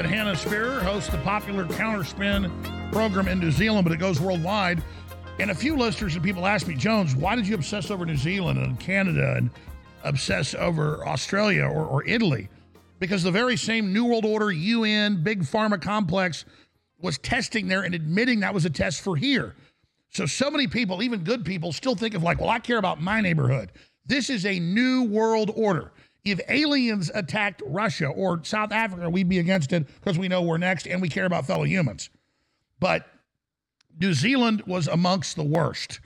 And Hannah Spierer host the popular Counterspin program in New Zealand, but it goes worldwide. And a few listeners and people ask me, Jones, why did you obsess over New Zealand and Canada and obsess over Australia or, or Italy? Because the very same New World Order, UN, big pharma complex was testing there and admitting that was a test for here. So, so many people, even good people, still think of like, well, I care about my neighborhood. This is a new world order. If aliens attacked Russia or South Africa, we'd be against it because we know we're next and we care about fellow humans. But New Zealand was amongst the worst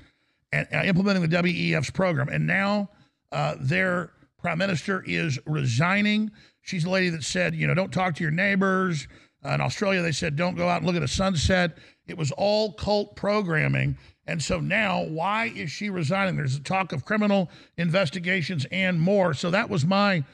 at, uh, implementing the WEF's program. And now uh, their prime minister is resigning. She's the lady that said, you know, don't talk to your neighbors. Uh, in Australia, they said, don't go out and look at a sunset. It was all cult programming. And so now, why is she resigning? There's a talk of criminal investigations and more. So that was my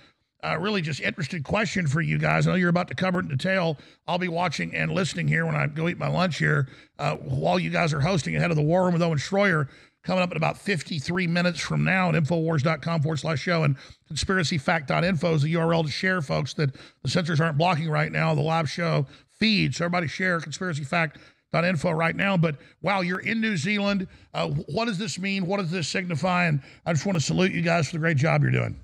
uh, really just interested question for you guys. I know you're about to cover it in detail. I'll be watching and listening here when I go eat my lunch here uh, while you guys are hosting ahead of the War Room with Owen Schroyer coming up in about 53 minutes from now at Infowars.com forward slash show and conspiracyfact.info is the URL to share, folks, that the censors aren't blocking right now, the live show feed. So everybody share conspiracyfact.info right now. But wow, you're in New Zealand. Uh, what does this mean? What does this signify? And I just want to salute you guys for the great job you're doing.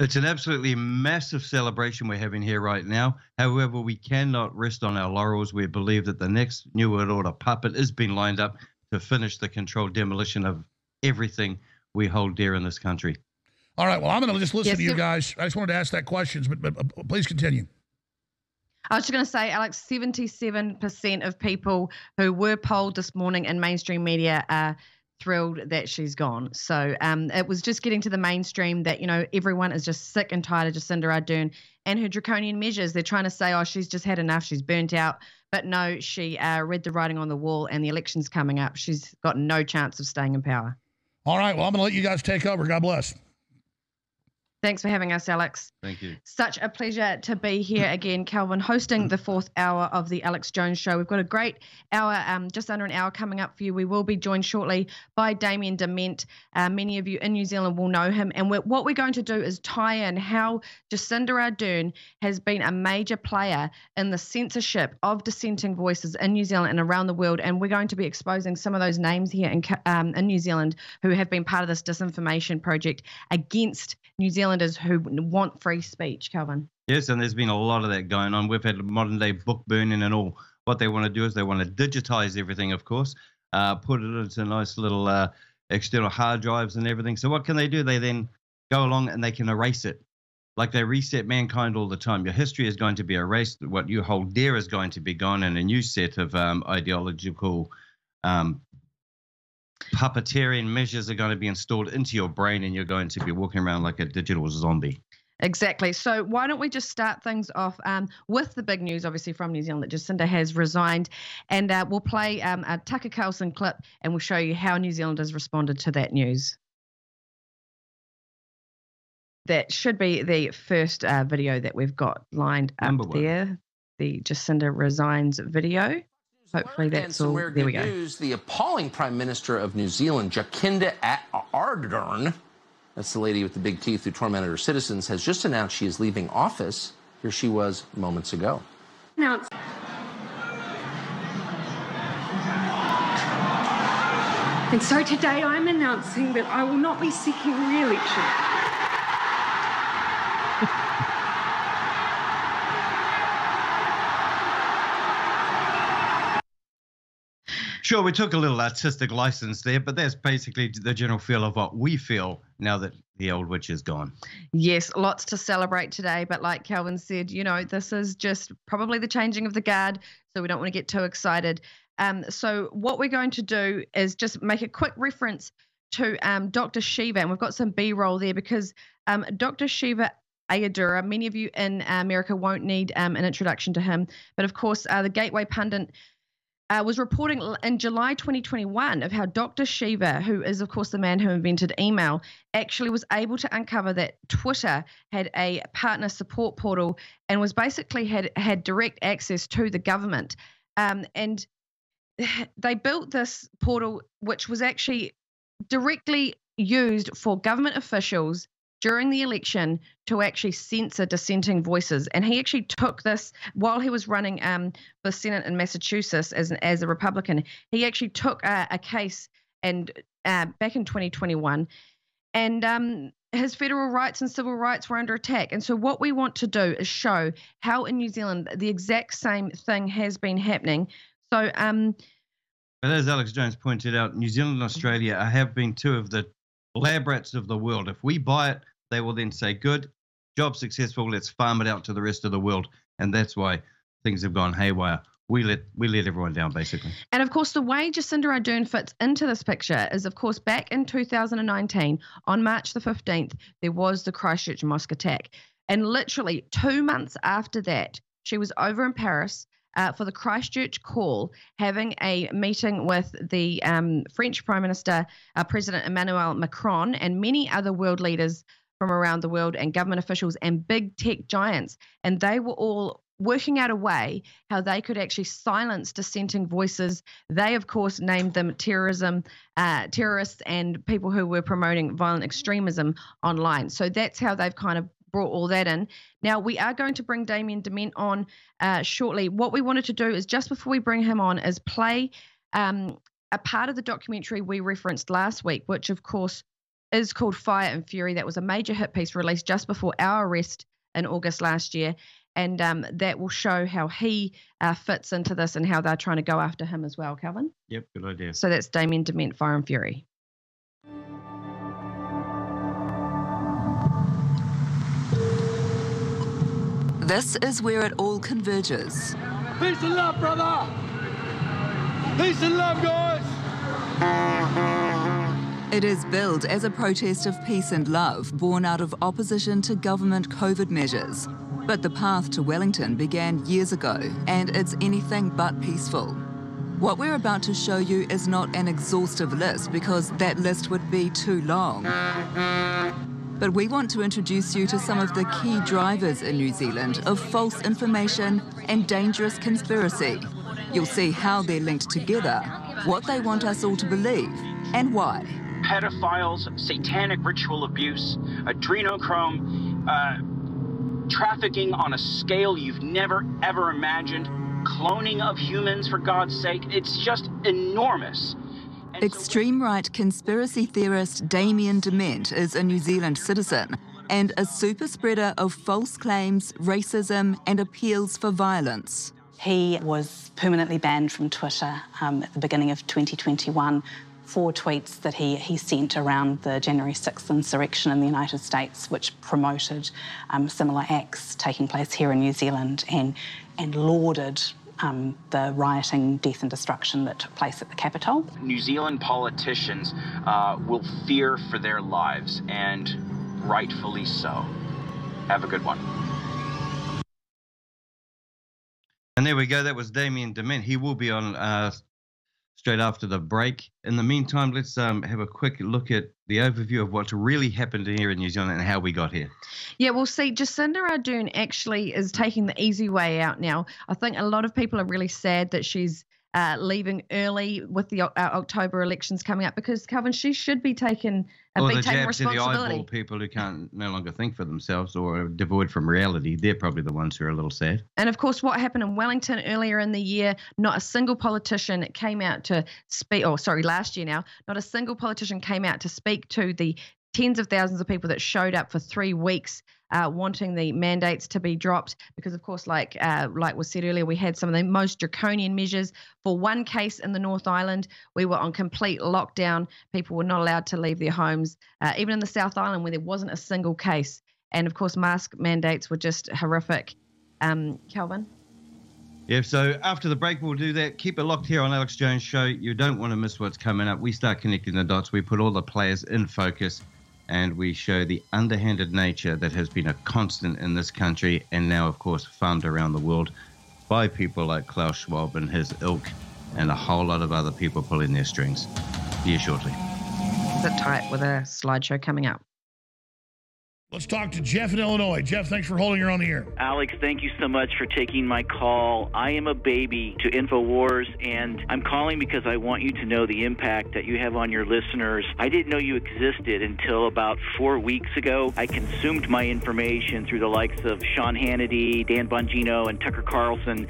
It's an absolutely massive celebration we're having here right now. However, we cannot rest on our laurels. We believe that the next New World Order puppet is being lined up to finish the controlled demolition of everything we hold dear in this country. All right. Well, I'm going to just listen yes, to you guys. I just wanted to ask that questions, but, but, but please continue. I was just going to say, Alex, 77% of people who were polled this morning in mainstream media are thrilled that she's gone. So um, it was just getting to the mainstream that, you know, everyone is just sick and tired of Jacinda Ardern and her draconian measures. They're trying to say, oh, she's just had enough. She's burnt out. But no, she uh, read the writing on the wall and the election's coming up. She's got no chance of staying in power. All right. Well, I'm going to let you guys take over. God bless. Thanks for having us, Alex. Thank you. Such a pleasure to be here again, Kelvyn, hosting the fourth hour of the Alex Jones Show. We've got a great hour, um, just under an hour coming up for you. We will be joined shortly by Damien De Ment. Uh, many of you in New Zealand will know him. And we're, what we're going to do is tie in how Jacinda Ardern has been a major player in the censorship of dissenting voices in New Zealand and around the world. And we're going to be exposing some of those names here in, um, in New Zealand who have been part of this disinformation project against New Who want free speech, Kelvyn. Yes, and there's been a lot of that going on. We've had modern day book burning and all. What they want to do is they want to digitize everything, of course, uh, put it into nice little uh, external hard drives and everything. So what can they do? They then go along and they can erase it. Like they reset mankind all the time. Your history is going to be erased. What you hold dear is going to be gone, and a new set of um, ideological um, puppeteering measures are going to be installed into your brain and you're going to be walking around like a digital zombie. Exactly. So why don't we just start things off um, with the big news, obviously from New Zealand, that Jacinda has resigned, and uh, we'll play um, a Tucker Carlson clip, and we'll show you how New Zealand has responded to that news. That should be the first uh, video that we've got lined up there. The Jacinda resigns video. Hopefully that's all. There we go. News, the appalling Prime Minister of New Zealand, Jacinda Ardern, that's the lady with the big teeth who tormented her citizens, has just announced she is leaving office. Here she was moments ago. Announce. And so today I'm announcing that I will not be seeking re-election. Sure, we took a little artistic license there, but that's basically the general feel of what we feel now that the old witch is gone. Yes, lots to celebrate today, but like Kelvyn said, you know, this is just probably the changing of the guard, so we don't want to get too excited. Um, so what we're going to do is just make a quick reference to um, Dr. Shiva, and we've got some B-roll there because um, Dr. Shiva Ayyadurai. Many of you in America won't need um, an introduction to him, but of course, uh, the Gateway pundit uh, was reporting in July 2021 of how Dr. Shiva, who is, of course, the man who invented email, actually was able to uncover that Twitter had a partner support portal and was basically had, had direct access to the government. Um, and they built this portal, which was actually directly used for government officials during the election to actually censor dissenting voices. And he actually took this while he was running um, for Senate in Massachusetts as, an, as a Republican. He actually took a, a case and uh, back in 2021 and um, his federal rights and civil rights were under attack. And so, what we want to do is show how in New Zealand the exact same thing has been happening. So, um, but as Alex Jones pointed out, New Zealand and Australia have been two of the lab rats of the world. If we buy it, they will then say, good, job successful, let's farm it out to the rest of the world. And that's why things have gone haywire. We let we let everyone down basically. And of course, the way Jacinda Ardern fits into this picture is, of course, back in 2019, on March the 15th, there was the Christchurch mosque attack, and literally two months after that, she was over in Paris uh, for the Christchurch call, having a meeting with the um, French Prime Minister, uh, President Emmanuel Macron, and many other world leaders from around the world, and government officials and big tech giants. And they were all working out a way how they could actually silence dissenting voices. They, of course, named them terrorism, uh, terrorists, and people who were promoting violent extremism online. So that's how they've kind of brought all that in. Now, we are going to bring Damien De Ment on uh, shortly. What we wanted to do is just before we bring him on, is play um, a part of the documentary we referenced last week, which, of course, is called Fire and Fury. That was a major hit piece released just before our arrest in August last year. And um, that will show how he uh, fits into this and how they're trying to go after him as well, Kelvyn. Yep, good idea. So that's Damien De Ment, Fire and Fury. This is where it all converges. Peace and love, brother! Peace and love, guys! It is billed as a protest of peace and love born out of opposition to government COVID measures. But the path to Wellington began years ago, and it's anything but peaceful. What we're about to show you is not an exhaustive list because that list would be too long. But we want to introduce you to some of the key drivers in New Zealand of false information and dangerous conspiracy. You'll see how they're linked together, what they want us all to believe, and why. Pedophiles, satanic ritual abuse, adrenochrome, uh, trafficking on a scale you've never ever imagined, cloning of humans, for God's sake. It's just enormous. Extreme right conspiracy theorist Damien De Ment is a New Zealand citizen and a super spreader of false claims, racism, and appeals for violence. He was permanently banned from Twitter um, at the beginning of 2021 for tweets that he, he sent around the January 6th insurrection in the United States, which promoted um, similar acts taking place here in New Zealand and, and lauded um, the rioting, death, and destruction that took place at the Capitol. New Zealand politicians uh, will fear for their lives, and rightfully so. Have a good one. And there we go. That was Damien De Ment. He will be on uh, straight after the break. In the meantime, let's um, have a quick look at the overview of what's really happened here in New Zealand and how we got here. Yeah, well, see, Jacinda Ardern actually is taking the easy way out now. I think a lot of people are really sad that she's uh, leaving early with the uh, October elections coming up because Kelvyn, she should be taking or be the jabs to the eyeball people who can't no longer think for themselves or are devoid from reality. They're probably the ones who are a little sad. And of course, what happened in Wellington earlier in the year, not a single politician came out to speak, oh, sorry, last year now, not a single politician came out to speak to the tens of thousands of people that showed up for three weeks uh, wanting the mandates to be dropped because of course like uh, like was said earlier we had some of the most draconian measures for one case in the north island we were on complete lockdown people were not allowed to leave their homes uh, even in the south island where there wasn't a single case and of course mask mandates were just horrific um, kelvyn Yeah, so after the break, we'll do that. Keep it locked here on Alex Jones Show. You don't want to miss what's coming up. We start connecting the dots. We put all the players in focus and we show the underhanded nature that has been a constant in this country and now, of course, farmed around the world by people like Klaus Schwab and his ilk and a whole lot of other people pulling their strings. See you shortly. sit tight with a slideshow coming up Let's talk to Jeff in Illinois. Jeff, thanks for holding your own ear. Alex, thank you so much for taking my call. I am a baby to InfoWars, and I'm calling because I want you to know the impact that you have on your listeners. I didn't know you existed until about four weeks ago. I consumed my information through the likes of Sean Hannity, Dan Bongino, and Tucker Carlson.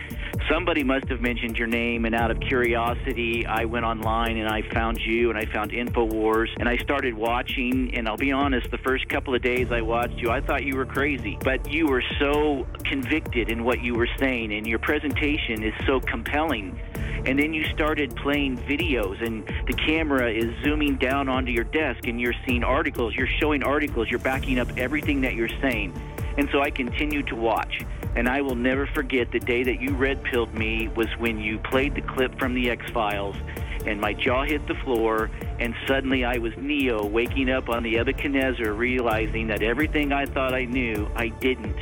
Somebody must have mentioned your name, and out of curiosity, I went online and I found you, and I found InfoWars, and I started watching. And I'll be honest, the first couple of days I watched you, I thought you were crazy, but you were so convicted in what you were saying, and your presentation is so compelling. And then you started playing videos, and the camera is zooming down onto your desk, and you're seeing articles, you're showing articles, you're backing up everything that you're saying. And so I continued to watch. And I will never forget the day that you red pilled me was when you played the clip from the X Files and my jaw hit the floor, and suddenly I was Neo waking up on the Nebuchadnezzar, realizing that everything I thought I knew, I didn't.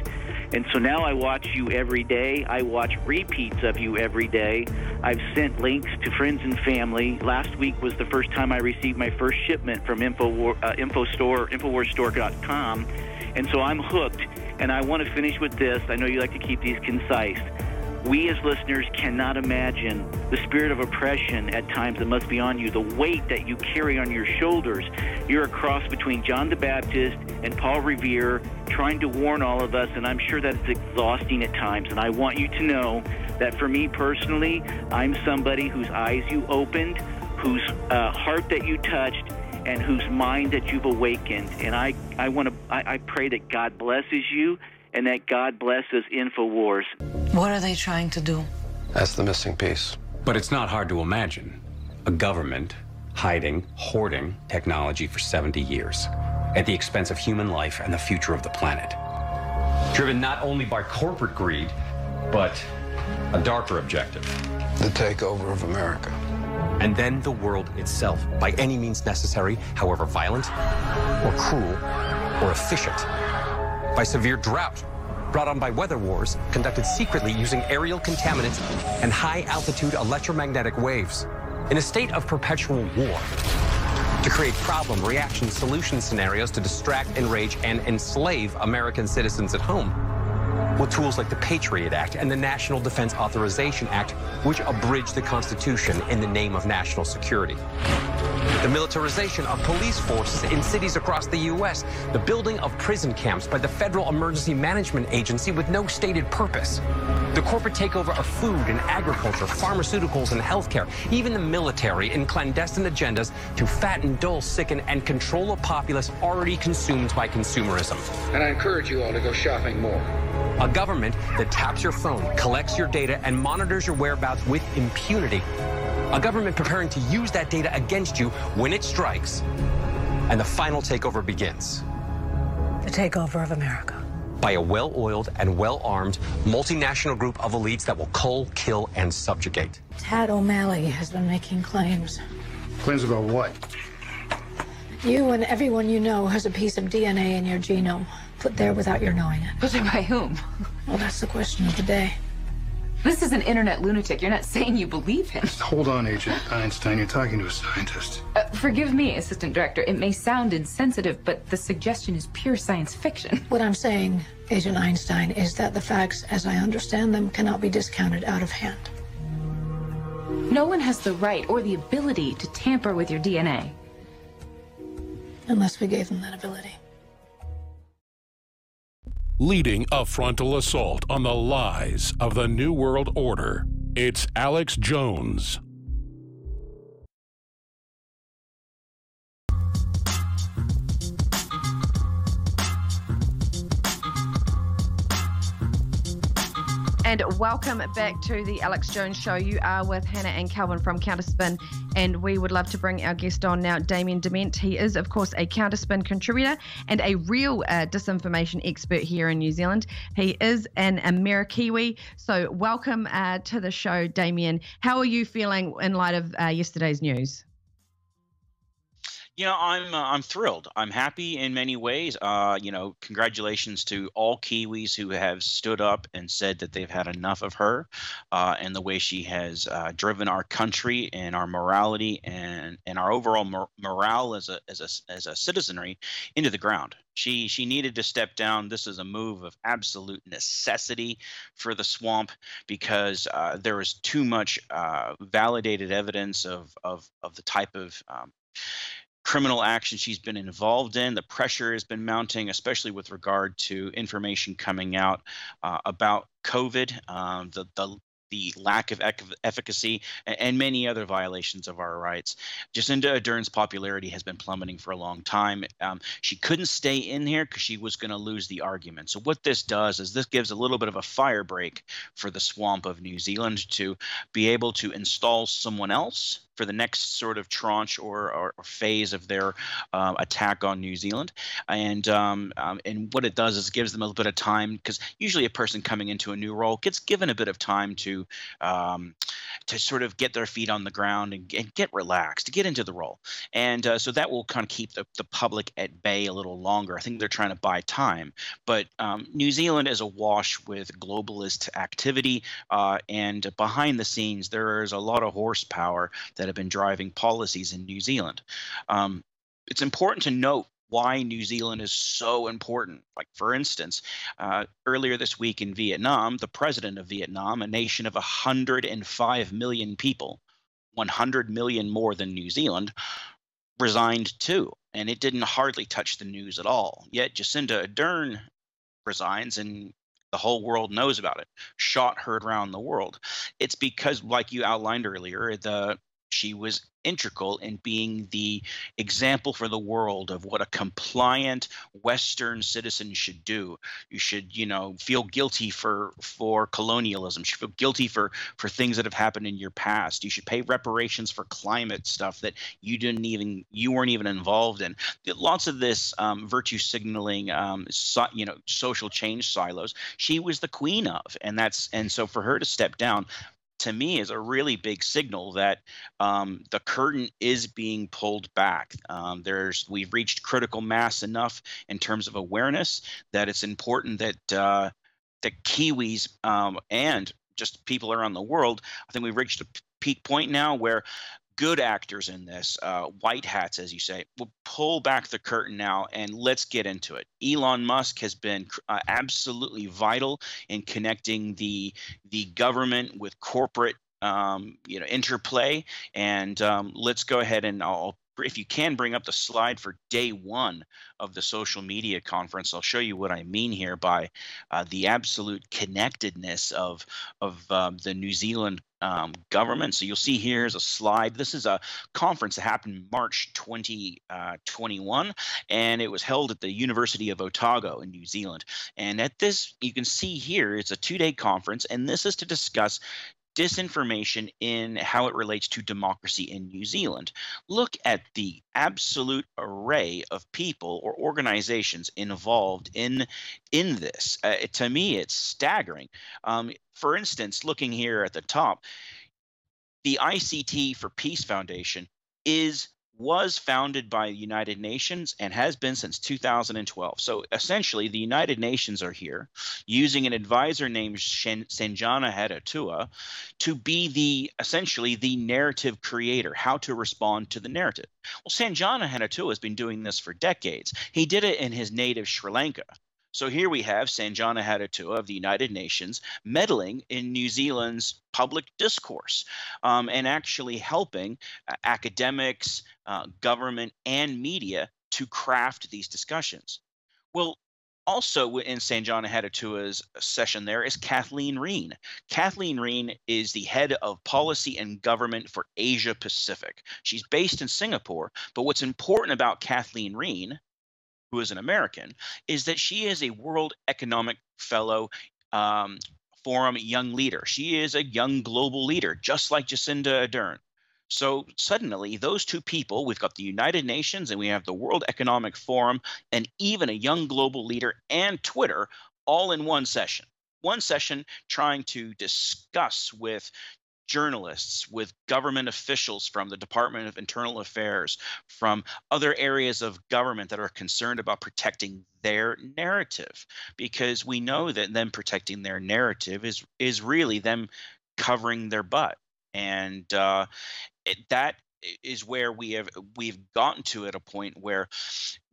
And so now I watch you every day. I watch repeats of you every day. I've sent links to friends and family. Last week was the first time I received my first shipment from Info, uh, InfoStore, InfoWarsStore.com. And so I'm hooked. And I want to finish with this. I know you like to keep these concise. We as listeners cannot imagine the spirit of oppression at times that must be on you, the weight that you carry on your shoulders. You're a cross between John the Baptist and Paul Revere, trying to warn all of us, and I'm sure that it's exhausting at times. And I want you to know that for me personally, I'm somebody whose eyes you opened, whose uh, heart that you touched, and whose mind that you've awakened. And I, I want to, I, I pray that God blesses you and that God blesses InfoWars. What are they trying to do? That's the missing piece. But it's not hard to imagine a government hiding, hoarding technology for 70 years at the expense of human life and the future of the planet. Driven not only by corporate greed, but a darker objective the takeover of America. And then the world itself, by any means necessary, however violent, or cruel, or efficient by severe drought. Brought on by weather wars conducted secretly using aerial contaminants and high altitude electromagnetic waves. In a state of perpetual war to create problem, reaction, solution scenarios to distract, enrage, and enslave American citizens at home with tools like the Patriot Act and the National Defense Authorization Act, which abridge the Constitution in the name of national security the militarization of police forces in cities across the U.S., the building of prison camps by the Federal Emergency Management Agency with no stated purpose, the corporate takeover of food and agriculture, pharmaceuticals and healthcare, even the military in clandestine agendas to fatten, dull, sicken, and control a populace already consumed by consumerism. And I encourage you all to go shopping more. A government that taps your phone, collects your data, and monitors your whereabouts with impunity a government preparing to use that data against you when it strikes, and the final takeover begins. The takeover of America. By a well oiled and well armed multinational group of elites that will cull, kill, and subjugate. Tad O'Malley has been making claims. Claims about what? You and everyone you know has a piece of DNA in your genome, put there without your knowing it. Put there by whom? Well, that's the question of the day. This is an internet lunatic. You're not saying you believe him. Hold on, Agent Einstein. You're talking to a scientist. Uh, forgive me, Assistant Director. It may sound insensitive, but the suggestion is pure science fiction. What I'm saying, Agent Einstein, is that the facts, as I understand them, cannot be discounted out of hand. No one has the right or the ability to tamper with your DNA. Unless we gave them that ability leading a frontal assault on the lies of the New World Order. It's Alex Jones. And welcome back to the Alex Jones Show. You are with Hannah and Kelvyn from Counterspin, and we would love to bring our guest on now, Damien De Ment. He is, of course, a Counterspin contributor and a real uh, disinformation expert here in New Zealand. He is an Amerikiwi. So, welcome uh, to the show, Damien. How are you feeling in light of uh, yesterday's news? You know, I'm uh, I'm thrilled. I'm happy in many ways. Uh, you know, congratulations to all Kiwis who have stood up and said that they've had enough of her, uh, and the way she has uh, driven our country and our morality and and our overall mor- morale as a as a as a citizenry into the ground. She she needed to step down. This is a move of absolute necessity for the swamp because uh, too much uh, validated evidence of of of the type of um, criminal action she's been involved in. The pressure has been mounting, especially with regard to information coming out uh, about COVID, um, the, the the lack of efficacy, and many other violations of our rights. Jacinda Ardern's popularity has been plummeting for a long time. Um, she couldn't stay in here because she was going to lose the argument. So what this does is this gives a little bit of a fire break for the swamp of New Zealand to be able to install someone else for the next sort of tranche or, or, phase of their uh, attack on New Zealand. And um, um, and what it does is gives them a little bit of time because usually a person coming into a new role gets given a bit of time to um, to sort of get their feet on the ground and, and get relaxed, to get into the role. And uh, so that will kind of keep the, the public at bay a little longer. I think they're trying to buy time. But um, New Zealand is awash with globalist activity. Uh, and behind the scenes, there is a lot of horsepower that have been driving policies in New Zealand. Um, it's important to note why New Zealand is so important. Like, for instance, uh, earlier this week in Vietnam, the president of Vietnam, a nation of 105 million people, 100 million more than New Zealand, resigned too. And it didn't hardly touch the news at all. Yet Jacinda Ardern resigns and the whole world knows about it. Shot heard around the world. It's because, like you outlined earlier, the she was integral in being the example for the world of what a compliant western citizen should do. You should you know feel guilty for for colonialism. You should feel guilty for for things that have happened in your past. You should pay reparations for climate stuff that you didn't even you weren't even involved in. Lots of this um, virtue signaling um, so, you know social change silos she was the queen of and that's and so for her to step down to me is a really big signal that um, the curtain is being pulled back. Um, there's we've reached critical mass enough in terms of awareness that it's important that uh, that Kiwis um, and just people around the world. I think we've reached a peak point now where good actors in this, uh, white hats, as you say, will pull back the curtain now and let's get into it. Elon Musk has been uh, absolutely vital in connecting the the government with corporate. Um, you know, interplay, and um, let's go ahead and I'll if you can bring up the slide for day one of the social media conference, I'll show you what I mean here by uh, the absolute connectedness of of um, the New Zealand um, government. So you'll see here's a slide. This is a conference that happened March 2021, uh, and it was held at the University of Otago in New Zealand. And at this, you can see here, it's a two-day conference, and this is to discuss disinformation in how it relates to democracy in New Zealand. Look at the absolute array of people or organizations involved in in this. Uh, to me, it's staggering. Um, for instance, looking here at the top, the ICT for Peace Foundation is was founded by the United Nations and has been since 2012. So essentially, the United Nations are here using an advisor named Sanjana Hattotuwa to be the essentially the narrative creator, how to respond to the narrative. Well, Sanjana Hattotuwa has been doing this for decades. He did it in his native Sri Lanka. So here we have Sanjana Hattotuwa of the United Nations meddling in New Zealand's public discourse um, and actually helping uh, academics, uh, government, and media to craft these discussions. Well, also in Sanjana Hattotuwa's session there is Kathleen Reen. Kathleen Reen is the head of policy and government for Asia Pacific. She's based in Singapore, but what's important about Kathleen Reen who is an American, is that she is a World Economic Fellow um, Forum young leader. She is a young global leader, just like Jacinda Ardern. So suddenly, those two people, we've got the United Nations and we have the World Economic Forum and even a young global leader and Twitter all in one session. One session trying to discuss with journalists, with government officials from the Department of Internal Affairs, from other areas of government that are concerned about protecting their narrative, because we know that them protecting their narrative is is really them covering their butt, and uh, it, that is where we have we've gotten to at a point where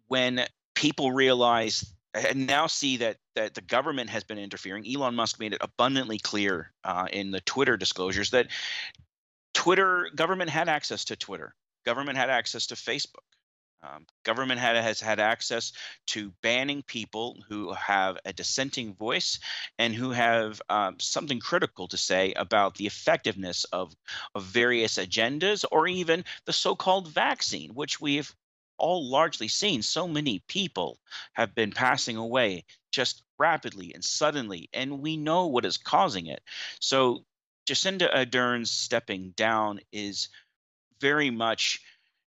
when people realize and now see that that the government has been interfering. Elon Musk made it abundantly clear uh, in the Twitter disclosures that Twitter government had access to Twitter, government had access to Facebook. Um, government had, has had access to banning people who have a dissenting voice and who have um, something critical to say about the effectiveness of, of various agendas or even the so-called vaccine, which we've all largely seen so many people have been passing away just rapidly and suddenly, and we know what is causing it. So Jacinda Ardern's stepping down is very much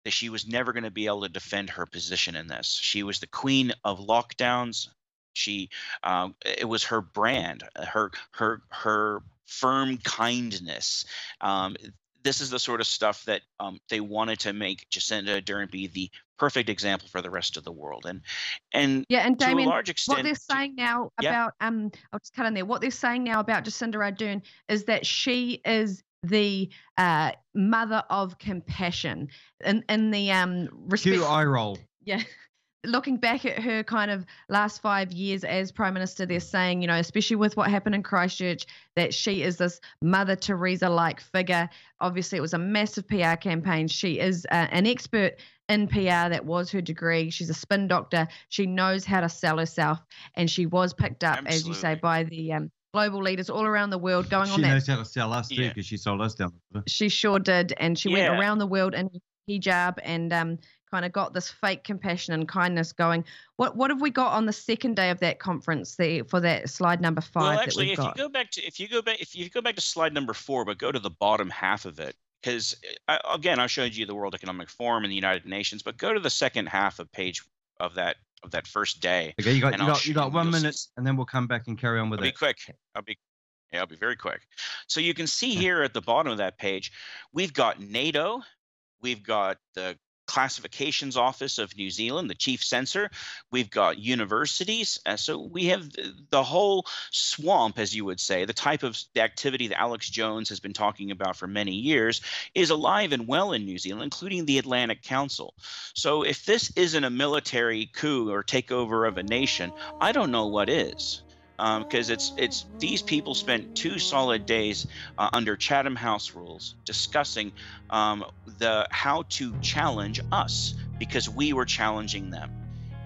that she was never going to be able to defend her position in this. She was the queen of lockdowns. She, um, it was her brand, her her her firm kindness. Um, this is the sort of stuff that um, they wanted to make Jacinda Ardern be the perfect example for the rest of the world. And and yeah, and Damien, to a large extent, what they're saying now yeah. about um, I'll just cut in there. What they're saying now about Jacinda Ardern is that she is the uh, mother of compassion, and in, in the um respect. Cue eye roll. Yeah. Looking back at her kind of last five years as prime minister, they're saying, you know, especially with what happened in Christchurch, that she is this Mother Teresa like figure. Obviously, it was a massive PR campaign. She is uh, an expert in PR. That was her degree. She's a spin doctor. She knows how to sell herself, and she was picked up, Absolutely. as you say, by the um, global leaders all around the world going She on She knows that. how to sell us too Yeah. because she sold us down. She sure did, and she Yeah. went around the world in hijab and um, kind of got this fake compassion and kindness going. What what have we got on the second day of that conference? The for that slide number five well, that actually, we've if got. you go back to if you go back if you go back to slide number four, but go to the bottom half of it, because uh, again, I showed you the World Economic Forum and the United Nations, but go to the second half of page of that of that first day. Okay, you got you got you got one you'll see- minute, and then we'll come back and carry on with I'll be quick. I'll be yeah, I'll be very quick. So you can see here at the bottom of that page, we've got NATO, we've got the classifications office of New Zealand, the chief censor, we've got universities. Uh, so we have the, the whole swamp, as you would say, the type of activity that Alex Jones has been talking about for many years is alive and well in New Zealand, including the Atlantic Council. So if this isn't a military coup or takeover of a nation, I don't know what is because it's it's these people spent two solid days uh, under Chatham House rules discussing um, the how to challenge us because we were challenging them,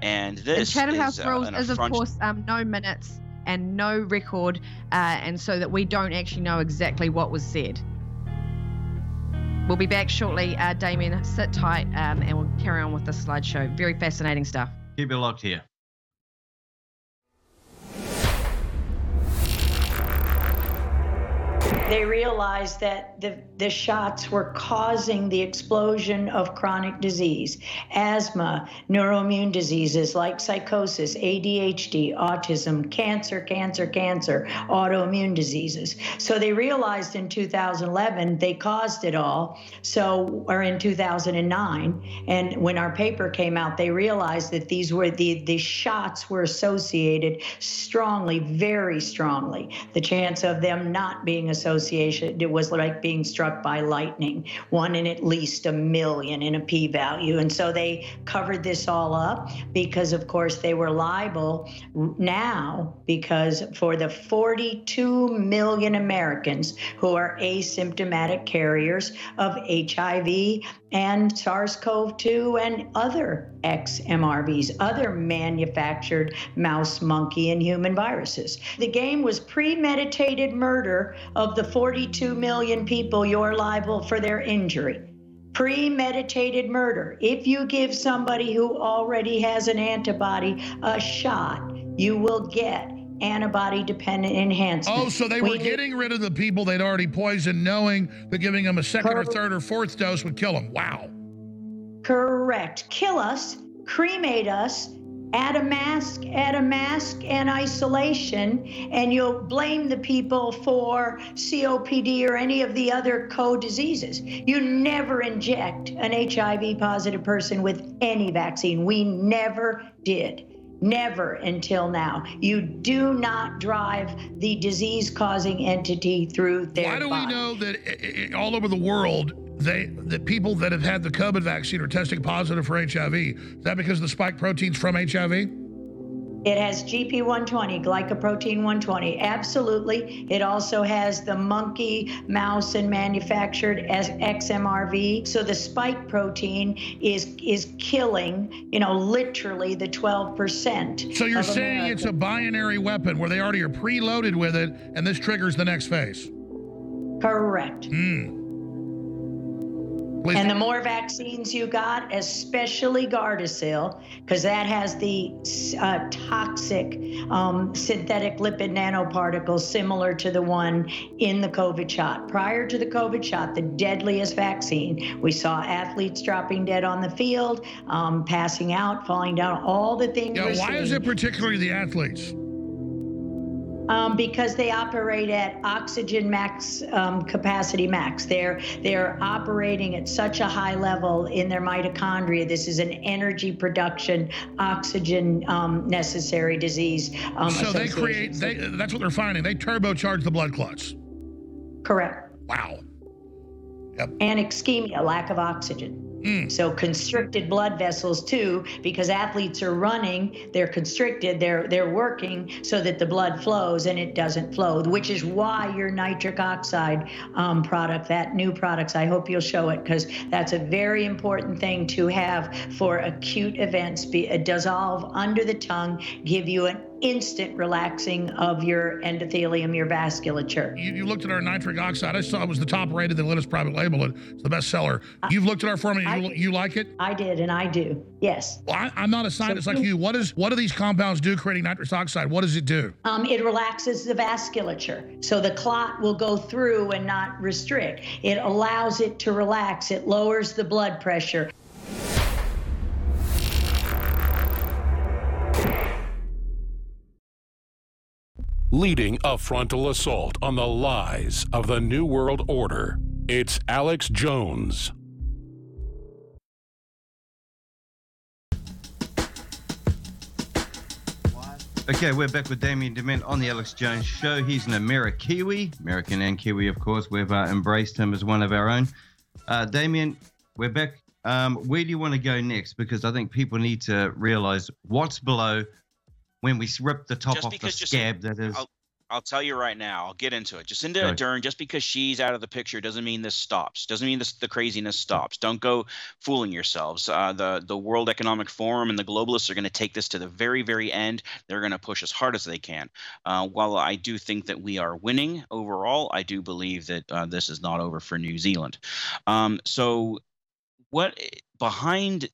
and this and Chatham is House uh, rules an is of course um, no minutes and no record, uh, and so that we don't actually know exactly what was said. We'll be back shortly, uh, Damien. Sit tight, um, and we'll carry on with the slideshow. Very fascinating stuff. Keep it locked here. They realized that the, the shots were causing the explosion of chronic disease, asthma, neuroimmune diseases like psychosis, ADHD, autism, cancer, cancer, cancer, autoimmune diseases. So they realized in 2011 they caused it all. So, or in 2009, and when our paper came out, they realized that these were the, the shots were associated strongly, very strongly. The chance of them not being associated it was like being struck by lightning, one in at least a million in a p value. And so they covered this all up because, of course, they were liable now because for the 42 million Americans who are asymptomatic carriers of HIV and SARS CoV 2 and other XMRVs, other manufactured mouse, monkey, and human viruses. The game was premeditated murder of the 42 million people you're liable for their injury. Premeditated murder. If you give somebody who already has an antibody a shot, you will get antibody dependent enhancement. Oh, so they were We- getting rid of the people they'd already poisoned, knowing that giving them a second or third or fourth dose would kill them. Wow. Correct. Kill us, cremate us, add a mask, add a mask and isolation, and you'll blame the people for COPD or any of the other co diseases. You never inject an HIV positive person with any vaccine. We never did. Never until now. You do not drive the disease causing entity through their Why do body. we know that i- i- all over the world, they the people that have had the COVID vaccine are testing positive for HIV? Is that because of the spike proteins from HIV? It has GP120, glycoprotein 120. Absolutely. It also has the monkey, mouse, and manufactured as XMRV. So the spike protein is is killing, you know, literally the 12%. So you're saying it's a binary weapon where they already are preloaded with it, and this triggers the next phase. Correct. Hmm. Hmm. And the more vaccines you got, especially Gardasil, because that has the uh, toxic um, synthetic lipid nanoparticles similar to the one in the COVID shot. Prior to the COVID shot, the deadliest vaccine, we saw athletes dropping dead on the field, um, passing out, falling down, all the things. Yeah, why is it particularly the athletes? Um, because they operate at oxygen max um, capacity max. They're they're operating at such a high level in their mitochondria. This is an energy production, oxygen um, necessary disease. Um, so they create. They, that's what they're finding. They turbocharge the blood clots. correct. Wow. And ischemia, lack of oxygen. Hmm. So constricted blood vessels too, because athletes are running, they're constricted, they're they're working so that the blood flows and it doesn't flow, which is why your nitric oxide um, product, that new products, I hope you'll show it because that's a very important thing to have for acute events. Be uh, dissolve under the tongue, give you an instant relaxing of your endothelium, your vasculature. You, you looked at our nitric oxide. I saw it was the top rated. They let us private label it. It's the best seller. You've looked at our formula. You, you like it? I did, and I do. Yes. Well, I, I'm not a scientist like you. What is what do these compounds do creating nitrous oxide? What does it do? Um, it relaxes the vasculature. So the clot will go through and not restrict. It allows it to relax. It lowers the blood pressure. Leading a frontal assault on the lies of the New World Order, it's Alex Jones. Okay, we're back with Damien De Ment on the Alex Jones Show. He's an American Amerikiwi, American and Kiwi, of course. We've uh, embraced him as one of our own. Uh, Damien, we're back. Um, where do you want to go next? Because I think people need to realize what's below when we rip the top Just off the because scab that is. I'll, I'll tell you right now. I'll get into it. Jacinda Go. Ardern, just because she's out of the picture, doesn't mean this stops. Doesn't mean this the craziness stops. Don't go fooling yourselves. Uh, the the World Economic Forum and the globalists are going to take this to the very very end. They're going to push as hard as they can. Uh, while I do think that we are winning overall, I do believe that uh, this is not over for New Zealand. Um, so, what behind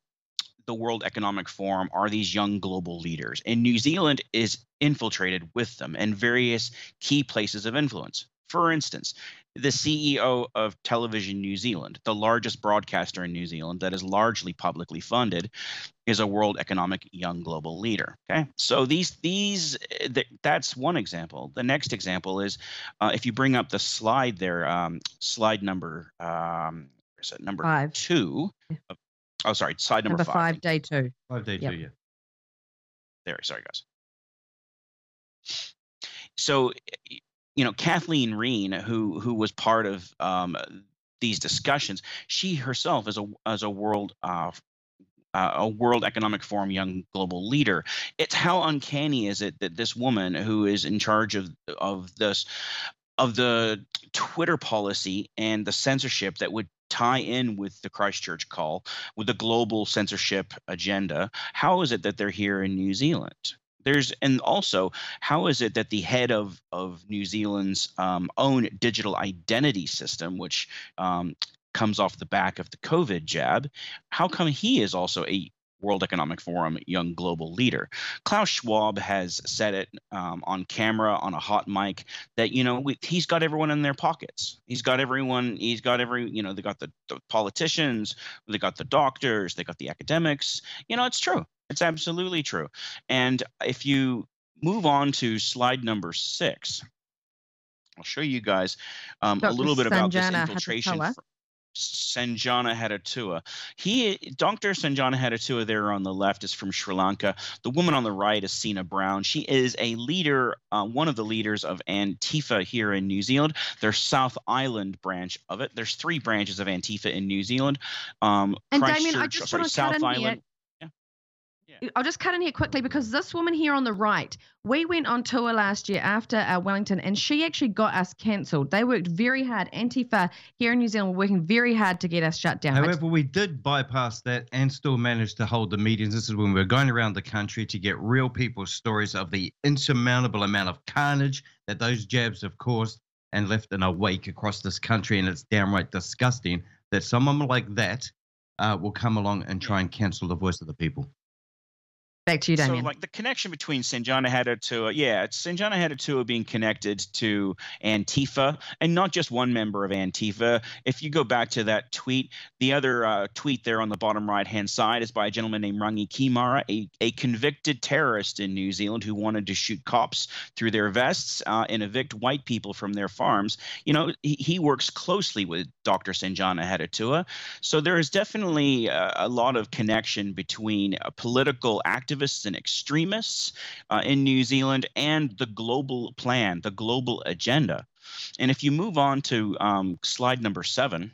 the World Economic Forum are these young global leaders, and New Zealand is infiltrated with them in various key places of influence. For instance, the CEO of Television New Zealand, the largest broadcaster in New Zealand that is largely publicly funded, is a World Economic Young Global Leader. Okay, so these these th- that's one example. The next example is uh, if you bring up the slide there, um, slide number um, is it number Five. two? Oh, sorry, side number, Number five, day two. Five day Yep. two, yeah. there sorry guys so you know kathleen reen who who was part of um, these discussions she herself is a as a world uh, uh, a World Economic Forum young global leader. It's how uncanny is it that this woman who is in charge of of this of the Twitter policy and the censorship that would tie in with the Christchurch call with the global censorship agenda. How is it that they're here in New Zealand? There's and also how is it that the head of of New Zealand's um, own digital identity system, which um, comes off the back of the COVID jab, how come he is also a World Economic Forum young global leader. Klaus Schwab has said it um, on camera on a hot mic that you know we, he's got everyone in their pockets. He's got everyone. He's got every you know they got the, the politicians, they got the doctors, they got the academics. You know it's true. It's absolutely true. And if you move on to slide number six, I'll show you guys um, a little bit about this Sanjana infiltration. Fr- Sanjana Hattotuwa. He, Dr. Sanjana Hattotuwa, there on the left, is from Sri Lanka. The woman on the right is Sina Brown. She is a leader, uh, one of the leaders of Antifa here in New Zealand. Their South Island branch of it. There's three branches of Antifa in New Zealand. Um, And Damien, I Christchurch- just sorry, want to cut South in Island. here. I'll just cut in here quickly because this woman here on the right, we went on tour last year after uh, Wellington, and she actually got us cancelled. They worked very hard. Antifa here in New Zealand were working very hard to get us shut down. However, we did bypass that and still managed to hold the meetings. This is when we were going around the country to get real people's stories of the insurmountable amount of carnage that those jabs have caused and left in a wake across this country. And it's downright disgusting that someone like that uh, will come along and try and cancel the voice of the people. Back to you, So, like the connection between Sanjana Hattotuwa, yeah, it's Sanjana Hattotuwa being connected to Antifa, and not just one member of Antifa. If you go back to that tweet, the other uh, tweet there on the bottom right hand side is by a gentleman named Rangi Kemara, a, a convicted terrorist in New Zealand who wanted to shoot cops through their vests uh, and evict white people from their farms. You know, he, he works closely with Dr. Sanjana Hattotuwa. So there is definitely a, a lot of connection between political activists and extremists uh, in New Zealand and the global plan, the global agenda. And if you move on to um, slide number seven,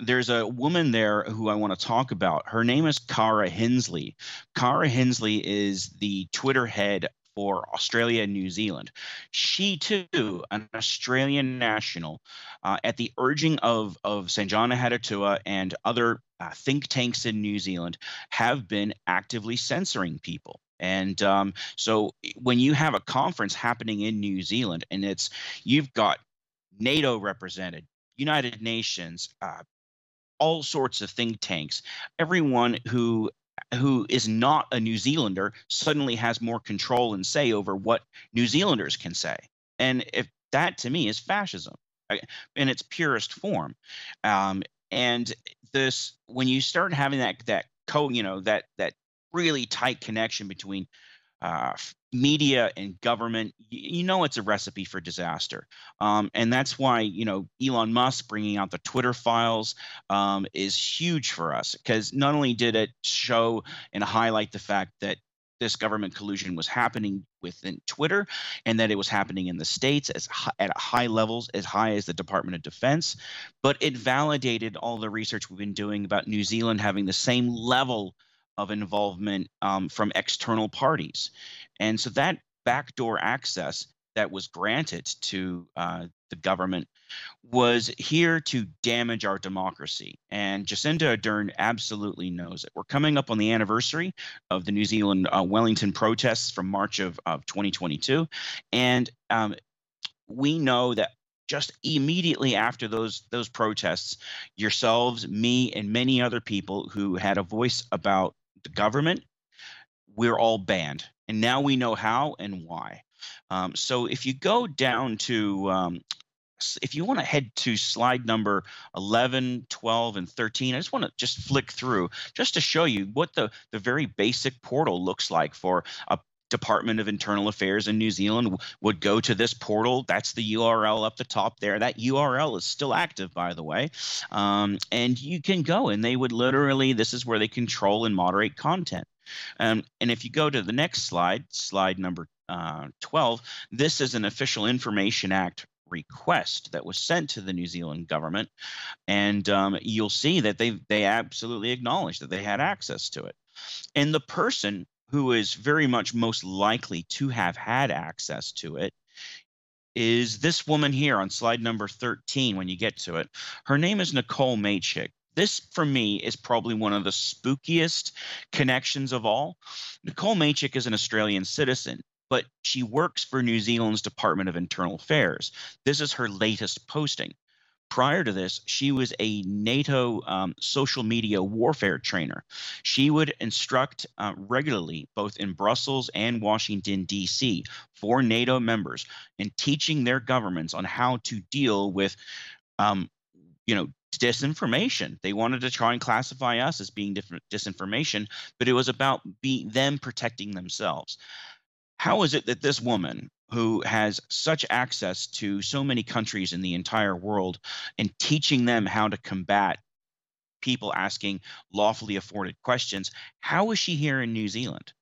there's a woman there who I want to talk about. Her name is Kara Hinesley. Kara Hinesley is the Twitter head for Australia and New Zealand. She too, an Australian national, uh, at the urging of of Sanjana Hattotuwa and other uh, think tanks in New Zealand, have been actively censoring people. And um, so when you have a conference happening in New Zealand, and it's you've got NATO represented, United Nations, uh, all sorts of think tanks, everyone who who is not a New Zealander suddenly has more control and say over what New Zealanders can say. And if that to me is fascism in its purest form. Um, and this when you start having that that co you know that that really tight connection between uh, media and government you know it's a recipe for disaster. Um, and that's why you know Elon Musk bringing out the Twitter files um, is huge for us because not only did it show and highlight the fact that this government collusion was happening within Twitter and that it was happening in the states as at high levels as high as the Department of Defense but it validated all the research we've been doing about New Zealand having the same level of involvement um, from external parties and so that backdoor access that was granted to uh, the government was here to damage our democracy. And Jacinda Ardern absolutely knows it. We're coming up on the anniversary of the New Zealand uh, Wellington protests from March of, of 2022. And um, we know that just immediately after those those protests, yourselves, me, and many other people who had a voice about the government, we're all banned. And now we know how and why. Um, so if you go down to um, if you want to head to slide number 11 12 and 13 i just want to just flick through just to show you what the, the very basic portal looks like for a department of internal affairs in new zealand would go to this portal. That's the url up the top there. That url is still active by the way. Um, and you can go and they would literally this is where they control and moderate content um, and if you go to the next slide slide number uh, 12 this is an official information act request that was sent to the New Zealand government, and um, you'll see that they they absolutely acknowledge that they had access to it, and the person who is very much most likely to have had access to it is this woman here on slide number 13 when you get to it. Her name is Nicole Matejic. This, for me, is probably one of the spookiest connections of all. Nicole Matejic is an Australian citizen but she works for New Zealand's Department of Internal Affairs. This is her latest posting. Prior to this, she was a NATO um, social media warfare trainer. She would instruct uh, regularly, both in Brussels and Washington, D.C., for NATO members in teaching their governments on how to deal with um, you know, disinformation. They wanted to try and classify us as being different disinformation, but it was about be them protecting themselves. How is it that this woman who has such access to so many countries in the entire world and teaching them how to combat people asking lawfully afforded questions, how is she here in New Zealand?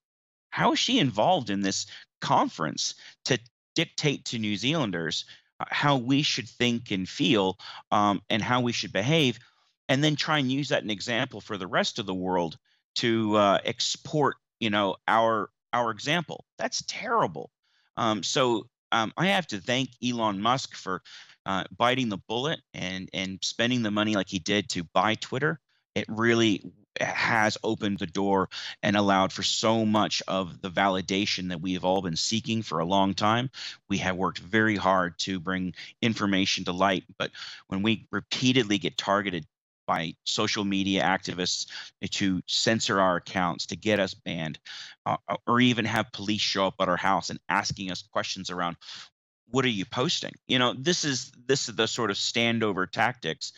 How is she involved in this conference to dictate to New Zealanders how we should think and feel um, and how we should behave, and then try and use that an example for the rest of the world to uh, export, you know, our our example? That's terrible. Um, so um, I have to thank Elon Musk for uh, biting the bullet and and spending the money like he did to buy Twitter. It really has opened the door and allowed for so much of the validation that we have all been seeking for a long time. We have worked very hard to bring information to light, but when we repeatedly get targeted by social media activists to censor our accounts, to get us banned, uh, or even have police show up at our house and asking us questions around what are you posting? You know, this is this is the sort of standover tactics.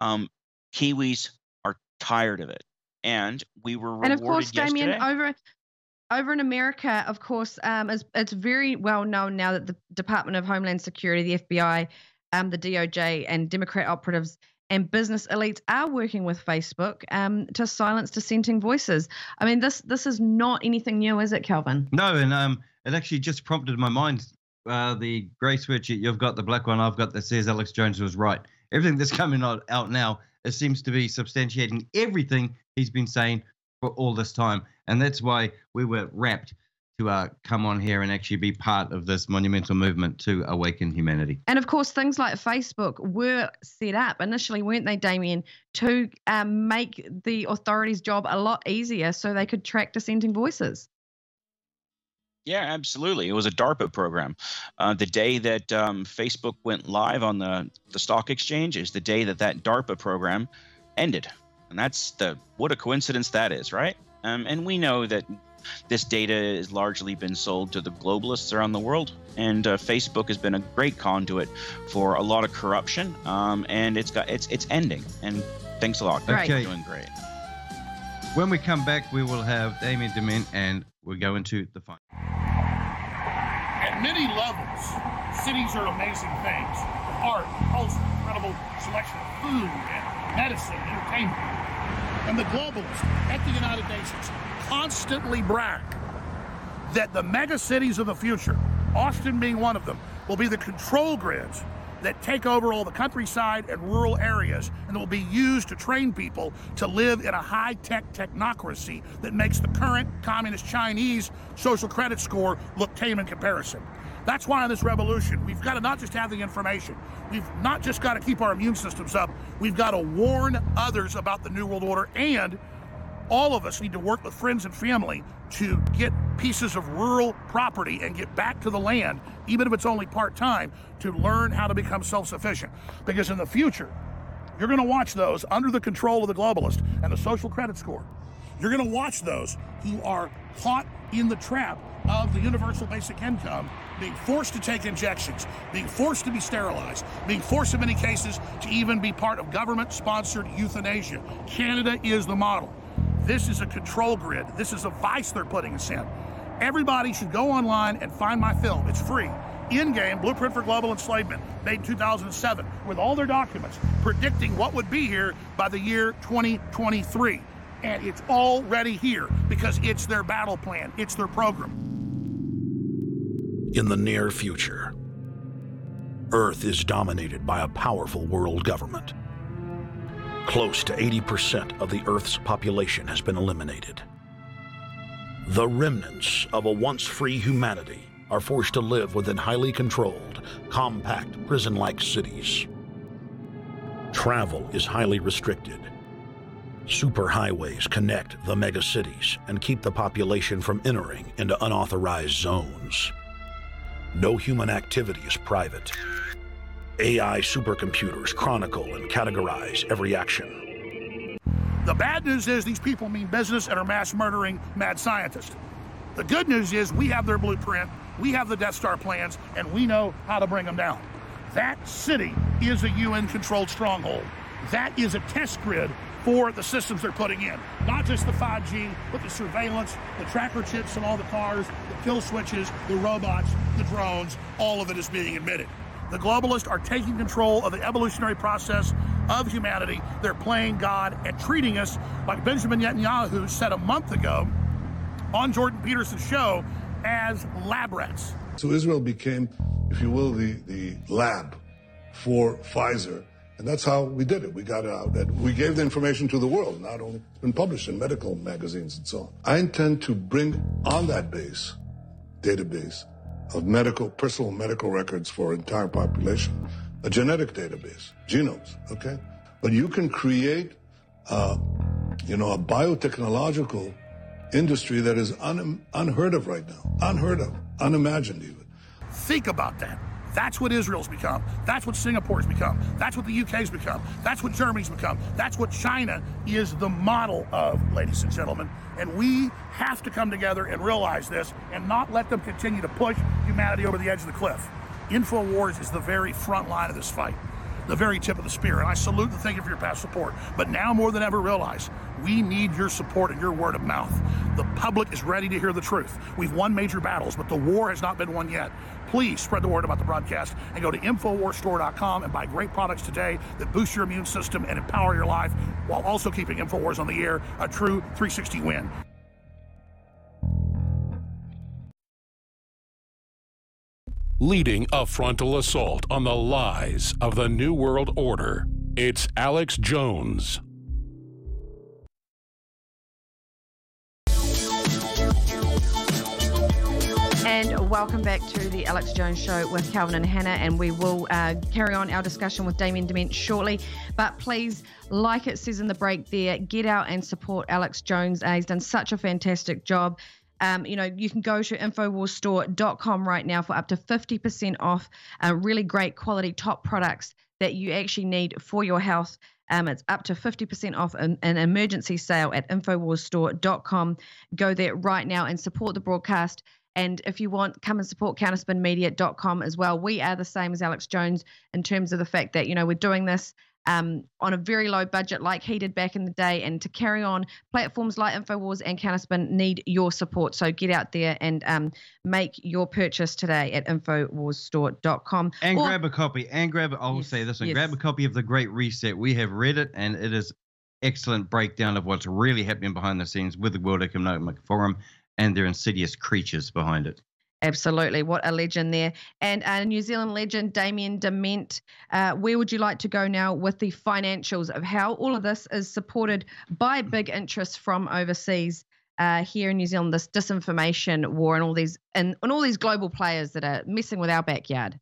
Um, Kiwis are tired of it and we were rewarded and of course, Damien, yesterday. over over in America, of course, um, it's, it's very well known now that the Department of Homeland Security, the FBI, um, the DOJ, and Democrat operatives and business elites are working with Facebook um, to silence dissenting voices. I mean, this this is not anything new, is it, Kelvyn? No, and um, it actually just prompted my mind. Uh, the grey sweatshirt, you've got the black one, I've got that says Alex Jones was right. Everything that's coming out, out now, it seems to be substantiating everything he's been saying for all this time. And that's why we were rapt to uh, come on here and actually be part of this monumental movement to awaken humanity. And of course, things like Facebook were set up initially, weren't they, Damien, to um, make the authorities' job a lot easier so they could track dissenting voices. Yeah, absolutely. It was a DARPA program. Uh, the day that um, Facebook went live on the, the stock exchange is the day that that DARPA program ended. And that's the what a coincidence that is, right? Um, and we know that this data has largely been sold to the globalists around the world, and uh, Facebook has been a great conduit for a lot of corruption. Um, and it's got it's it's ending. And thanks a lot. Right. Okay. doing great. When we come back, we will have Damien De Ment and we'll go into the fun. At many levels, cities are amazing things. Art, culture, incredible selection of food and medicine, entertainment. And the globalists at the United Nations constantly brag that the mega cities of the future, Austin being one of them, will be the control grids that take over all the countryside and rural areas and will be used to train people to live in a high tech technocracy that makes the current communist Chinese social credit score look tame in comparison. That's why in this revolution, we've got to not just have the information, we've not just got to keep our immune systems up, we've got to warn others about the New World Order and all of us need to work with friends and family to get pieces of rural property and get back to the land, even if it's only part time, to learn how to become self sufficient. Because in the future, you're going to watch those under the control of the globalist and the social credit score. You're going to watch those who are caught in the trap of the universal basic income, being forced to take injections, being forced to be sterilized, being forced in many cases to even be part of government sponsored euthanasia. Canada is the model. This is a control grid. This is a vice they're putting us in. Everybody should go online and find my film. It's free. Endgame, Blueprint for Global Enslavement, made in 2007, with all their documents predicting what would be here by the year 2023. And it's already here because it's their battle plan, it's their program. In the near future, Earth is dominated by a powerful world government. Close to 80% of the Earth's population has been eliminated. The remnants of a once free humanity are forced to live within highly controlled, compact, prison like cities. Travel is highly restricted. Superhighways connect the megacities and keep the population from entering into unauthorized zones. No human activity is private. AI supercomputers chronicle and categorize every action. The bad news is these people mean business and are mass murdering mad scientists. The good news is we have their blueprint, we have the Death Star plans, and we know how to bring them down. That city is a UN controlled stronghold. that is a test grid for the systems they're putting in. Not just the 5G, but the surveillance, the tracker chips in all the cars, the kill switches, the robots, the drones, all of it is being admitted. The globalists are taking control of the evolutionary process of humanity. They're playing God and treating us like Benjamin Netanyahu said a month ago on Jordan Peterson's show as lab rats. So Israel became, if you will, the, the lab for Pfizer. And that's how we did it. We got it out. We gave the information to the world, not only it's been published in medical magazines and so on. I intend to bring on that base, database, of medical, personal medical records for entire population, a genetic database, genomes, okay? But you can create, uh, you know, a biotechnological industry that is un- unheard of right now, unheard of, unimagined even. Think about that. That's what Israel's become. That's what Singapore's become. That's what the UK's become. That's what Germany's become. That's what China is the model of, ladies and gentlemen. And we have to come together and realize this and not let them continue to push humanity over the edge of the cliff. InfoWars is the very front line of this fight the very tip of the spear. And I salute and thank you for your past support. But now more than ever, realize we need your support and your word of mouth. The public is ready to hear the truth. We've won major battles, but the war has not been won yet. Please spread the word about the broadcast and go to InfoWarsStore.com and buy great products today that boost your immune system and empower your life while also keeping InfoWars on the air, a true 360 win. Leading a frontal assault on the lies of the New World Order. It's Alex Jones. And welcome back to the Alex Jones Show with Kelvyn and Hannah. And we will uh, carry on our discussion with Damien De Ment shortly. But please, like it says in the break there, get out and support Alex Jones. Uh, he's done such a fantastic job. Um, you know, you can go to infowarsstore.com right now for up to 50% off uh, really great quality top products that you actually need for your health. Um, it's up to 50% off an, an emergency sale at infowarsstore.com. Go there right now and support the broadcast. And if you want, come and support counterspinmedia.com as well. We are the same as Alex Jones in terms of the fact that, you know, we're doing this um, on a very low budget like he did back in the day. And to carry on, platforms like InfoWars and Counterspin need your support. So get out there and um, make your purchase today at InfoWarsStore.com. And or, grab a copy. And grab, I will yes, say this one, yes. grab a copy of The Great Reset. We have read it and it is excellent breakdown of what's really happening behind the scenes with the World Economic Forum and their insidious creatures behind it. Absolutely. What a legend there. And uh, New Zealand legend Damien De Ment. Uh, where would you like to go now with the financials of how all of this is supported by big interests from overseas? Uh, here in New Zealand, this disinformation war and all these and, and all these global players that are messing with our backyard.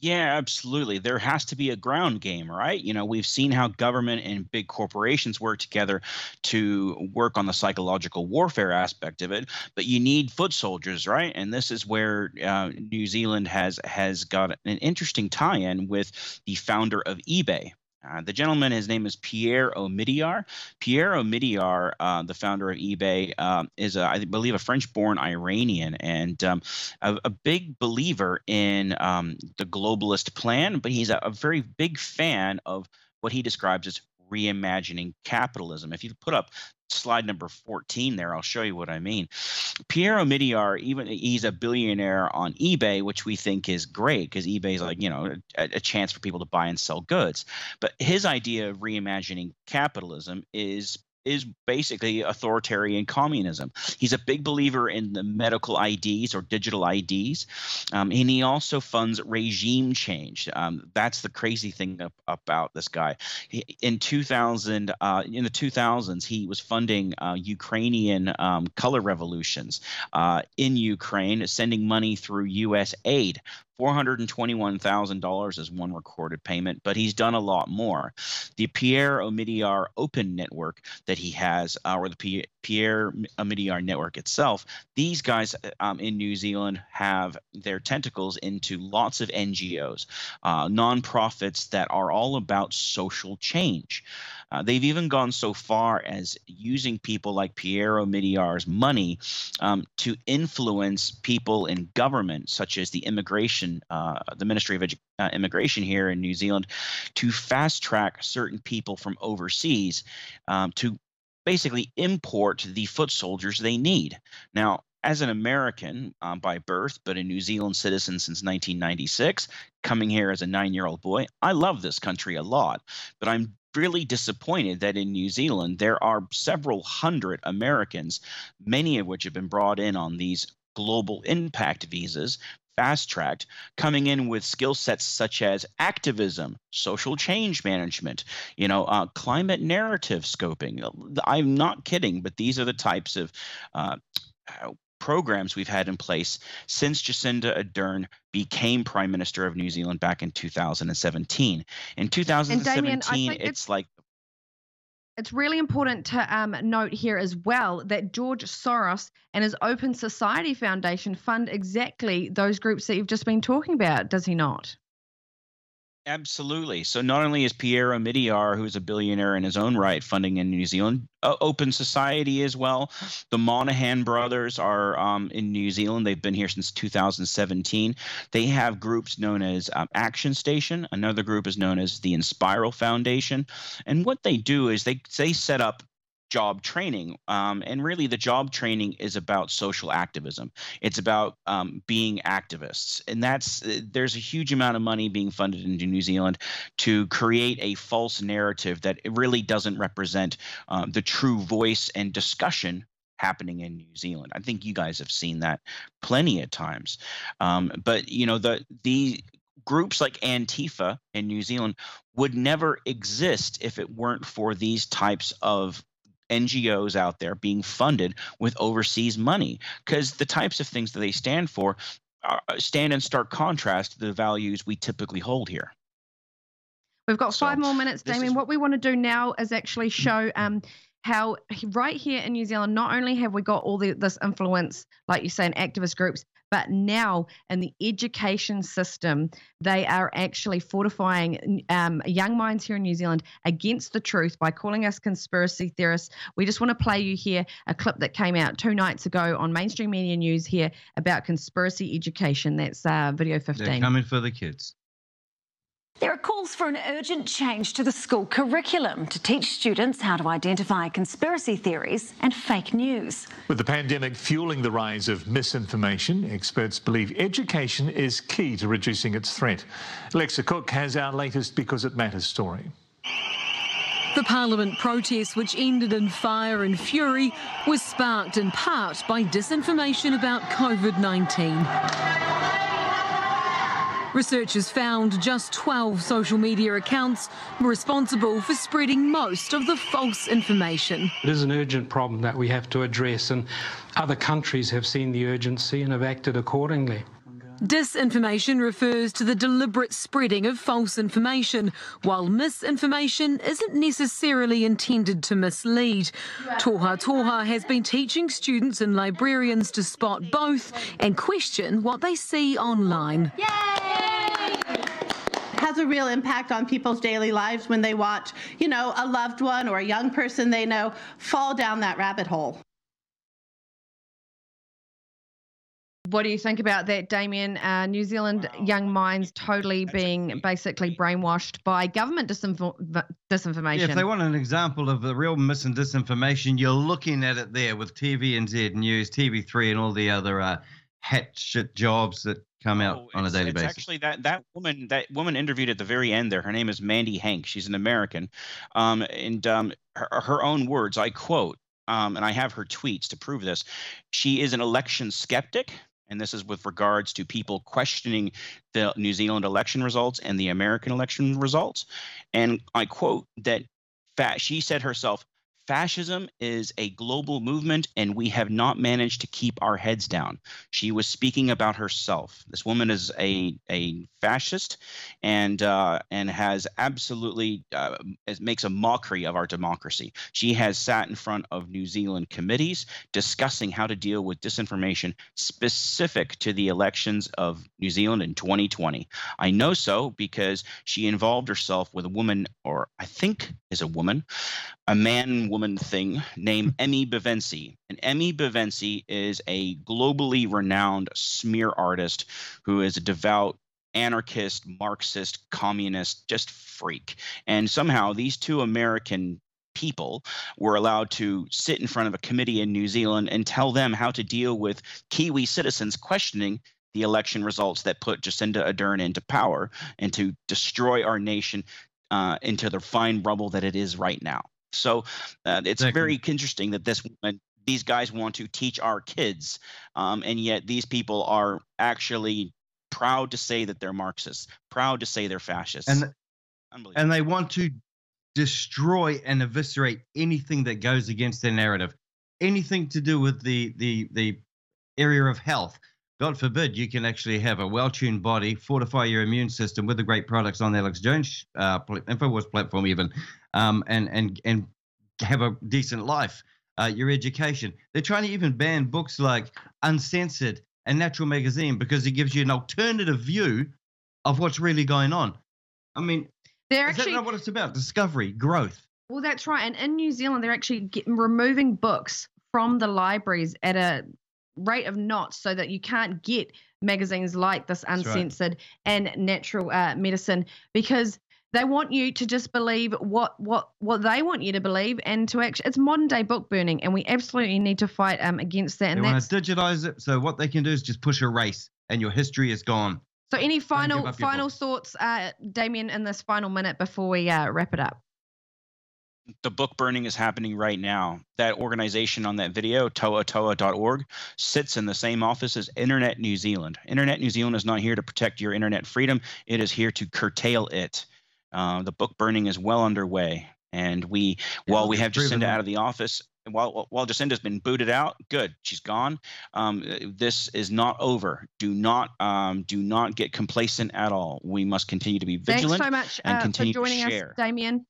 Yeah, absolutely. There has to be a ground game, right? You know, we've seen how government and big corporations work together to work on the psychological warfare aspect of it, but you need foot soldiers, right? And this is where uh, New Zealand has has got an interesting tie-in with the founder of eBay, uh, the gentleman, his name is Pierre Omidyar. Pierre Omidyar, uh, the founder of eBay, um, is, a, I believe, a French-born Iranian and um, a, a, big believer in um, the globalist plan, but he's a, a very big fan of what he describes as reimagining capitalism. If you put up slide number 14 there, I'll show you what I mean. Pierre Omidyar, even he's a billionaire on eBay, which we think is great because eBay is like, you know, a, a, chance for people to buy and sell goods. But his idea of reimagining capitalism is is basically authoritarian communism. He's a big believer in the medical IDs or digital IDs, um, and he also funds regime change. Um, that's the crazy thing about this guy. He, in 2000, uh, in the 2000s, he was funding uh, Ukrainian um, color revolutions uh, in Ukraine, sending money through U.S. aid $421,000 is one recorded payment, but he's done a lot more. The Pierre Omidyar Open Network that he has, uh, or the Pierre Omidyar Network itself, these guys um, in New Zealand have their tentacles into lots of NGOs, uh, nonprofits that are all about social change. Uh, they've even gone so far as using people like Pierre Omidyar's money um, to influence people in government, such as the immigration, uh, the Ministry of Edu- uh, Immigration here in New Zealand, to fast track certain people from overseas um, to basically import the foot soldiers they need. Now, as an American um, by birth, but a New Zealand citizen since 1996, coming here as a nine year old boy, I love this country a lot. But I'm really disappointed that in New Zealand there are several hundred Americans, many of which have been brought in on these global impact visas fast tracked, coming in with skill sets such as activism, social change management, you know, uh, climate narrative scoping. I'm not kidding, but these are the types of uh, programs we've had in place since Jacinda Ardern became Prime Minister of New Zealand back in 2017. In 2017, Damien, it's like it's really important to um, note here as well that George Soros and his Open Society Foundation fund exactly those groups that you've just been talking about, does he not? Absolutely. So not only is Pierre Omidyar, who's a billionaire in his own right, funding in New Zealand, Open Society as well. The Monahan brothers are um, in New Zealand. They've been here since 2017. They have groups known as um, Action Station. Another group is known as the Inspiral Foundation. And what they do is they they set up job training. Um, and really, the job training is about social activism. It's about um, being activists, and that's uh, there's a huge amount of money being funded into New Zealand to create a false narrative that really doesn't represent um, the true voice and discussion happening in New Zealand. I think you guys have seen that plenty of times. Um, but you know the the groups like Antifa in New Zealand would never exist if it weren't for these types of NGOs out there being funded with overseas money because the types of things that they stand for uh, stand in stark contrast to the values we typically hold here. We've got five so, more minutes, Damien. Is... What we want to do now is actually show um, how right here in New Zealand, not only have we got all the, this influence, like you say, in activist groups, but now in the education system, they are actually fortifying um, young minds here in New Zealand against the truth by calling us conspiracy theorists. We just want to play you here a clip that came out two nights ago on mainstream media news here about conspiracy education. That's uh, video 15. They're coming for the kids. There are calls for an urgent change to the school curriculum to teach students how to identify conspiracy theories and fake news. With the pandemic fueling the rise of misinformation, experts believe education is key to reducing its threat. Alexa Cook has our latest Because It Matters story. The Parliament protest, which ended in fire and fury, was sparked in part by disinformation about COVID 19. Researchers found just 12 social media accounts were responsible for spreading most of the false information. It is an urgent problem that we have to address, and other countries have seen the urgency and have acted accordingly. Disinformation refers to the deliberate spreading of false information, while misinformation isn't necessarily intended to mislead. Tohatoha has been teaching students and librarians to spot both and question what they see online. Yay! has a real impact on people's daily lives when they watch, you know, a loved one or a young person they know fall down that rabbit hole. What do you think about that, Damien? Uh, New Zealand young minds totally being basically brainwashed by government disinfo- disinformation. Yeah, if they want an example of the real mis and disinformation, you're looking at it there with TVNZ News, TV3, and all the other uh, hat shit jobs that come out oh, on a daily basis. Actually, that that woman that woman interviewed at the very end there. Her name is Mandy Henk. She's an American, um, and um, her, her own words. I quote, um, and I have her tweets to prove this. She is an election skeptic. And this is with regards to people questioning the New Zealand election results and the American election results. And I quote that she said herself, fascism is a global movement and we have not managed to keep our heads down. She was speaking about herself. This woman is a, a fascist and uh, and has absolutely uh, makes a mockery of our democracy. She has sat in front of New Zealand committees discussing how to deal with disinformation specific to the elections of New Zealand in 2020. I know so because she involved herself with a woman, or I think is a woman, a man woman thing named Emmy Bavenci. And Emmy Bavenci is a globally renowned smear artist who is a devout anarchist, Marxist, communist, just freak. And somehow these two American people were allowed to sit in front of a committee in New Zealand and tell them how to deal with Kiwi citizens questioning the election results that put Jacinda Ardern into power and to destroy our nation uh, into the fine rubble that it is right now. So uh, it's exactly. very interesting that this woman, these guys want to teach our kids, um, and yet these people are actually proud to say that they're Marxists, proud to say they're fascists. And, and they want to destroy and eviscerate anything that goes against their narrative, anything to do with the the the area of health. God forbid you can actually have a well-tuned body, fortify your immune system with the great products on the Alex Jones uh, Infowars platform, even, um, and and and have a decent life. Uh, your education. They're trying to even ban books like Uncensored and Natural Magazine because it gives you an alternative view of what's really going on. I mean, they're is actually that not what it's about? Discovery, growth. Well, that's right. And in New Zealand, they're actually getting, removing books from the libraries at a rate of knots so that you can't get magazines like this uncensored right. and natural uh, medicine because they want you to just believe what what what they want you to believe and to actually it's modern day book burning and we absolutely need to fight um against that and they want to digitize it so what they can do is just push a race and your history is gone. So any final final thoughts uh damien in this final minute before we uh, wrap it up the book burning is happening right now. That organization on that video, toatoa.org, sits in the same office as Internet New Zealand. Internet New Zealand is not here to protect your internet freedom, it is here to curtail it. Uh, the book burning is well underway. And we, while we have Jacinda out of the office, while while Jacinda's been booted out, good, she's gone. Um, this is not over. Do not um, do not get complacent at all. We must continue to be vigilant. Thanks so much and uh, continue for joining to share. us, Damien.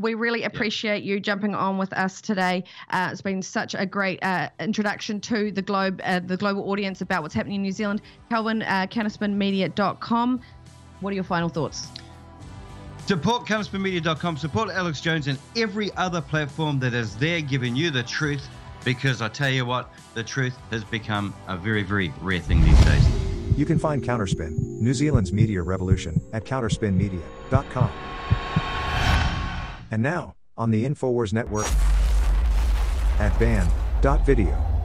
We really appreciate yeah. you jumping on with us today. Uh, it's been such a great uh, introduction to the globe, uh, the global audience about what's happening in New Zealand. Kelvyn, uh, counterspinmedia.com. What are your final thoughts? Support counterspinmedia.com. Support Alex Jones and every other platform that is there giving you the truth because I tell you what, the truth has become a very, very rare thing these days. You can find Counterspin, New Zealand's media revolution, at counterspinmedia.com. And now, on the InfoWars Network at band.video.